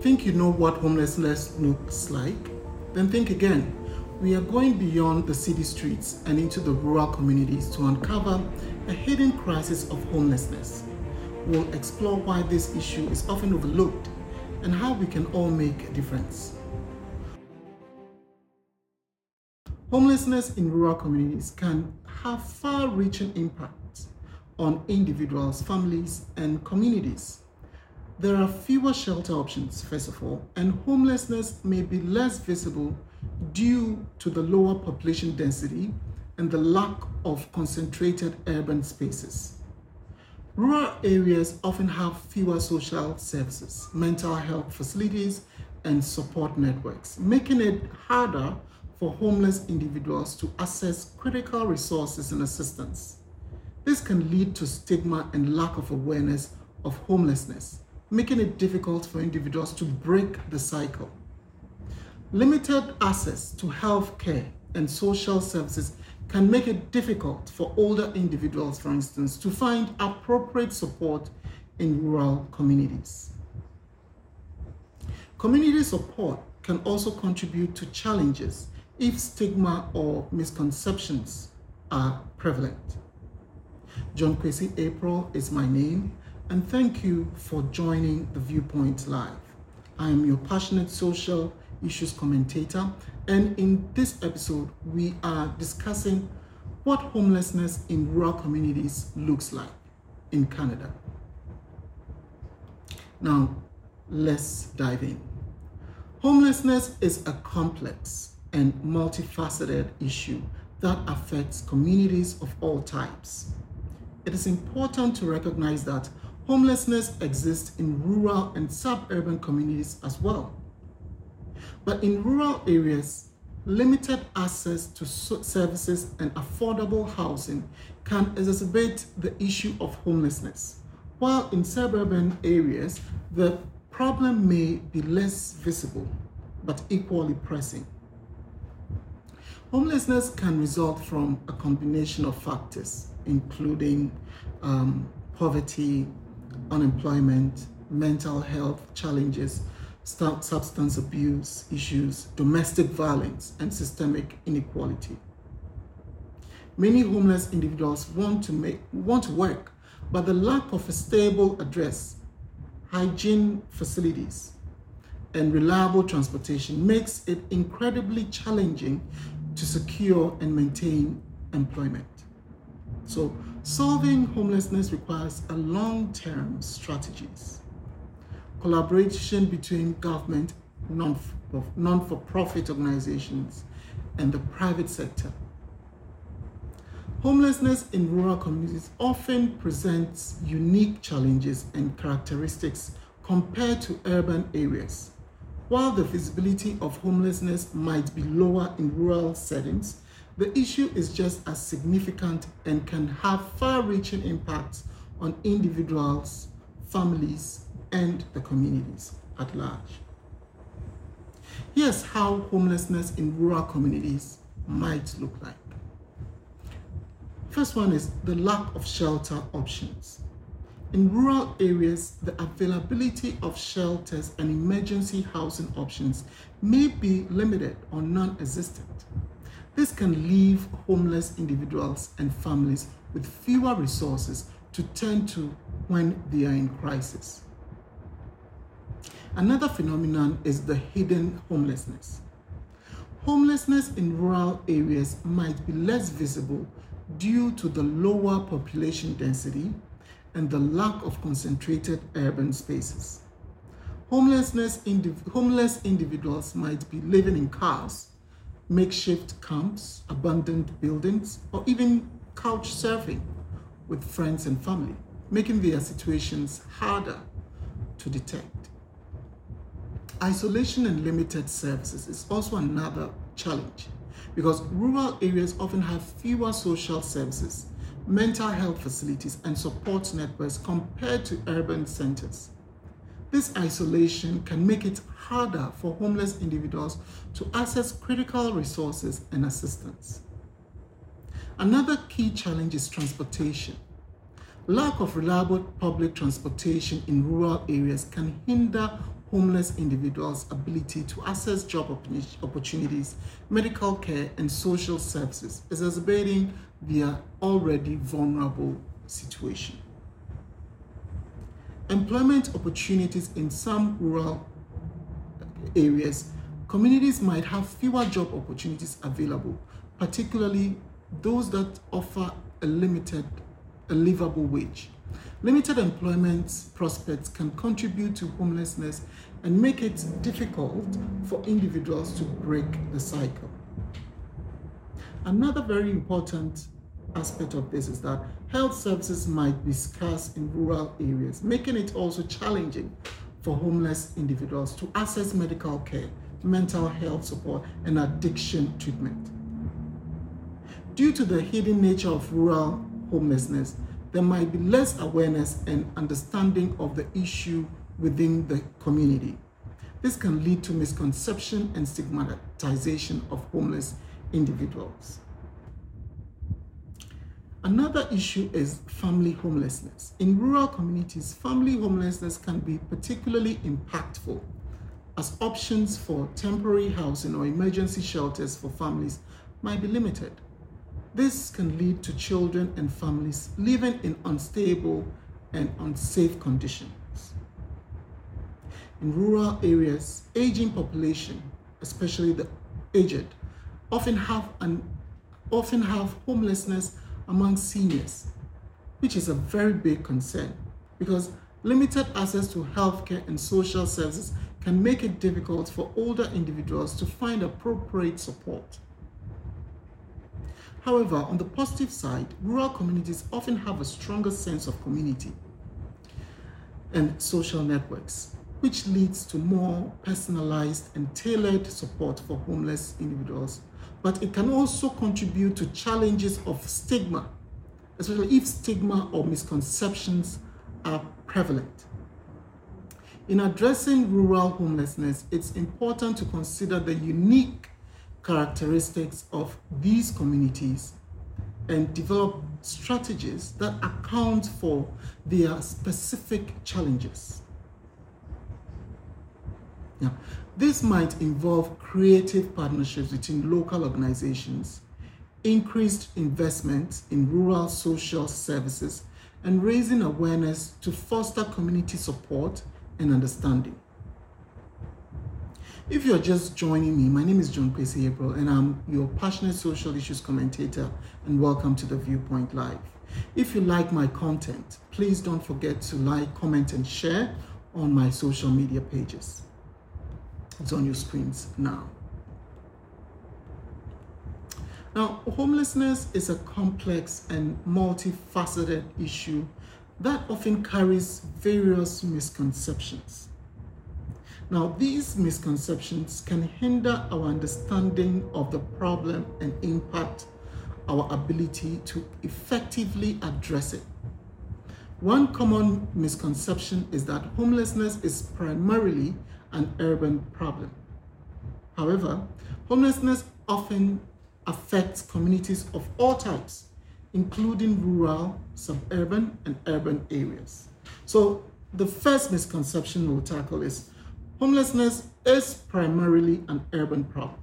Think you know what homelessness looks like? Then think again. We are going beyond the city streets and into the rural communities to uncover a hidden crisis of homelessness. We'll explore why this issue is often overlooked and how we can all make a difference. Homelessness in rural communities can have far reaching impacts on individuals, families, and communities. There are fewer shelter options, first of all, and homelessness may be less visible due to the lower population density and the lack of concentrated urban spaces. Rural areas often have fewer social services, mental health facilities, and support networks, making it harder for homeless individuals to access critical resources and assistance. This can lead to stigma and lack of awareness of homelessness, making it difficult for individuals to break the cycle. Limited access to health care and social services can make it difficult for older individuals, for instance, to find appropriate support in rural communities. Community support can also contribute to challenges if stigma or misconceptions are prevalent. John Kwesi April is my name, and thank you for joining the Viewpoint Live. I am your passionate social issues commentator, and in this episode, we are discussing what homelessness in rural communities looks like in Canada. Now, let's dive in. Homelessness is a complex and multifaceted issue that affects communities of all types. It is important to recognize that homelessness exists in rural and suburban communities as well. But in rural areas, limited access to services and affordable housing can exacerbate the issue of homelessness, while in suburban areas, the problem may be less visible but equally pressing. Homelessness can result from a combination of factors, including um, poverty, unemployment, mental health challenges, substance abuse issues, domestic violence, and systemic inequality. Many homeless individuals want to make want to work, but the lack of a stable address, hygiene facilities, and reliable transportation makes it incredibly challenging to secure and maintain employment. So, solving homelessness requires a long-term strategies collaboration between government, non-for-profit organizations, and the private sector. Homelessness in rural communities often presents unique challenges and characteristics compared to urban areas. While the visibility of homelessness might be lower in rural settings, the issue is just as significant and can have far reaching impacts on individuals, families, and the communities at large. Here's how homelessness in rural communities might look like. First one is the lack of shelter options. In rural areas, the availability of shelters and emergency housing options may be limited or non-existent. This can leave homeless individuals and families with fewer resources to turn to when they are in crisis. Another phenomenon is the hidden homelessness. Homelessness in rural areas might be less visible due to the lower population density and the lack of concentrated urban spaces. Homelessness indiv- homeless individuals might be living in cars, makeshift camps, abandoned buildings, or even couch surfing with friends and family, making their situations harder to detect. Isolation and limited services is also another challenge because rural areas often have fewer social services, mental health facilities, and support networks compared to urban centers. This isolation can make it harder for homeless individuals to access critical resources and assistance. Another key challenge is transportation. Lack of reliable public transportation in rural areas can hinder homeless individuals' ability to access job opportunities, medical care, and social services, exacerbating their already vulnerable situation. Employment opportunities in some rural areas, communities might have fewer job opportunities available, particularly those that offer a limited, a livable wage. Limited employment prospects can contribute to homelessness and make it difficult for individuals to break the cycle. Another very important aspect of this is that health services might be scarce in rural areas, making it also challenging for homeless individuals to access medical care, mental health support, and addiction treatment. Due to the hidden nature of rural homelessness, there might be less awareness and understanding of the issue within the community. This can lead to misconception and stigmatization of homeless individuals. Another issue is family homelessness. In rural communities, family homelessness can be particularly impactful as options for temporary housing or emergency shelters for families might be limited. This can lead to children and families living in unstable and unsafe conditions. In rural areas, aging population, especially the aged, often have an often have homelessness among seniors, which is a very big concern because limited access to healthcare and social services can make it difficult for older individuals to find appropriate support. However, on the positive side, rural communities often have a stronger sense of community and social networks, which leads to more personalized and tailored support for homeless individuals but it can also contribute to challenges of stigma, especially if stigma or misconceptions are prevalent. In addressing rural homelessness, it's important to consider the unique characteristics of these communities and develop strategies that account for their specific challenges. Now, this might involve creative partnerships between local organizations, increased investment in rural social services, and raising awareness to foster community support and understanding. If you're just joining me, my name is John Kwesi April, and I'm your passionate social issues commentator, and welcome to the Viewpoint Live. If you like my content, please don't forget to like, comment, and share on my social media pages. It's on your screens now. Now, homelessness is a complex and multifaceted issue that often carries various misconceptions. Now, these misconceptions can hinder our understanding of the problem and impact our ability to effectively address it. One common misconception is that homelessness is primarily an urban problem. However, homelessness often affects communities of all types, including rural, suburban, and urban areas. So the first misconception we'll tackle is homelessness is primarily an urban problem.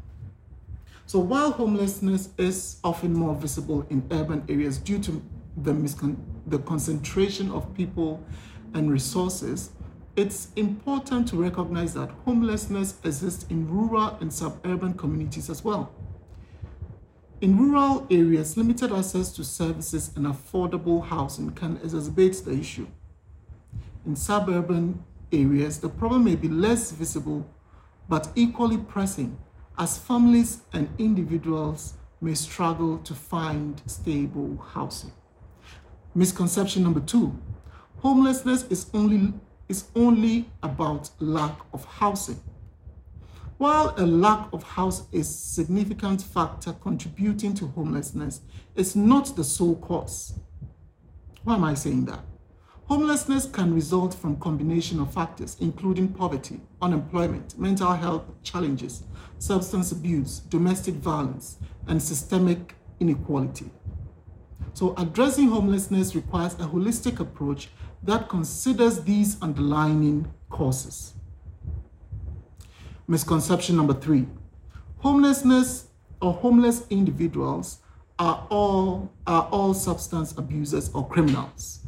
So while homelessness is often more visible in urban areas due to the, miscon- the concentration of people and resources, it's important to recognize that homelessness exists in rural and suburban communities as well. In rural areas, limited access to services and affordable housing can exacerbate the issue. In suburban areas, the problem may be less visible but equally pressing as families and individuals may struggle to find stable housing. Misconception number two homelessness is only is only about lack of housing. While a lack of house is a significant factor contributing to homelessness, it's not the sole cause. Why am I saying that? Homelessness can result from combination of factors including poverty, unemployment, mental health challenges, substance abuse, domestic violence, and systemic inequality. So addressing homelessness requires a holistic approach that considers these underlying causes. Misconception number three homelessness or homeless individuals are all, are all substance abusers or criminals.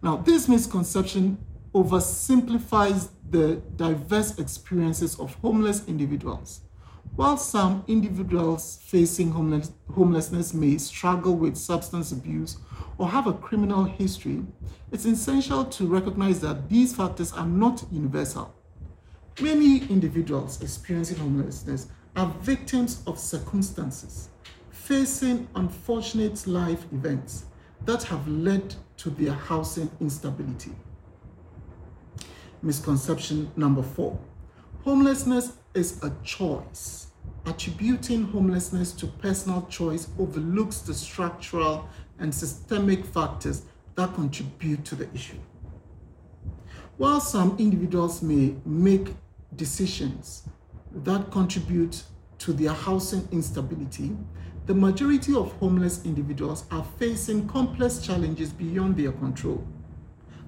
Now, this misconception oversimplifies the diverse experiences of homeless individuals. While some individuals facing homeless, homelessness may struggle with substance abuse or have a criminal history, it's essential to recognize that these factors are not universal. Many individuals experiencing homelessness are victims of circumstances, facing unfortunate life events that have led to their housing instability. Misconception number four homelessness is a choice. Attributing homelessness to personal choice overlooks the structural and systemic factors that contribute to the issue. While some individuals may make decisions that contribute to their housing instability, the majority of homeless individuals are facing complex challenges beyond their control.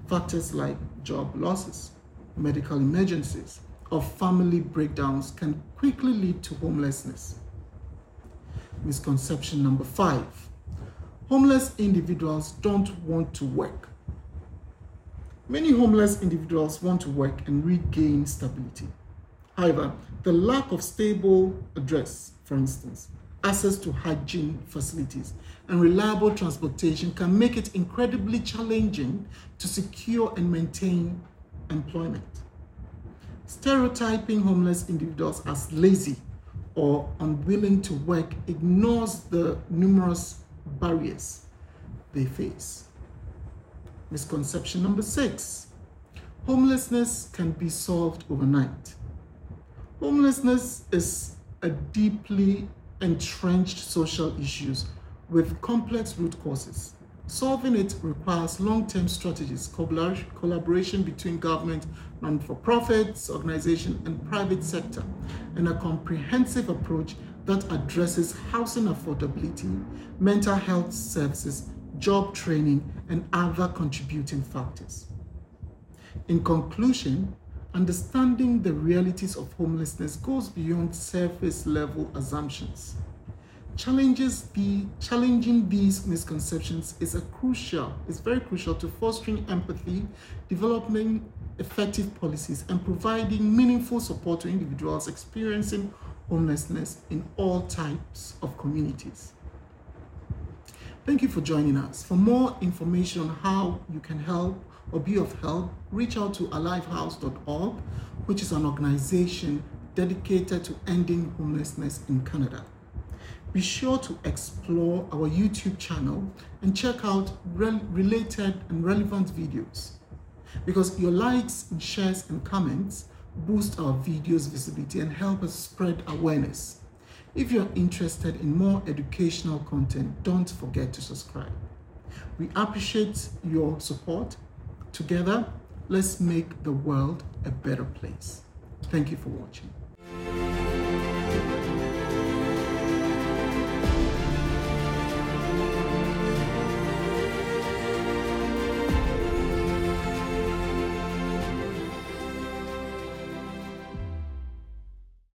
Factors like job losses, medical emergencies, or family breakdowns can quickly lead to homelessness. Misconception number five homeless individuals don't want to work. Many homeless individuals want to work and regain stability. However, the lack of stable address, for instance, access to hygiene facilities, and reliable transportation can make it incredibly challenging to secure and maintain employment. Stereotyping homeless individuals as lazy or unwilling to work ignores the numerous barriers they face. Misconception number six homelessness can be solved overnight. Homelessness is a deeply entrenched social issue with complex root causes. Solving it requires long-term strategies, collaboration between government, non-for-profits, organization, and private sector, and a comprehensive approach that addresses housing affordability, mental health services, job training, and other contributing factors. In conclusion, understanding the realities of homelessness goes beyond surface level assumptions. Challenges the, challenging these misconceptions is a crucial, is very crucial to fostering empathy, developing effective policies, and providing meaningful support to individuals experiencing homelessness in all types of communities. Thank you for joining us. For more information on how you can help or be of help, reach out to alivehouse.org, which is an organization dedicated to ending homelessness in Canada. Be sure to explore our YouTube channel and check out re- related and relevant videos because your likes and shares and comments boost our videos visibility and help us spread awareness. If you're interested in more educational content, don't forget to subscribe. We appreciate your support. Together, let's make the world a better place. Thank you for watching.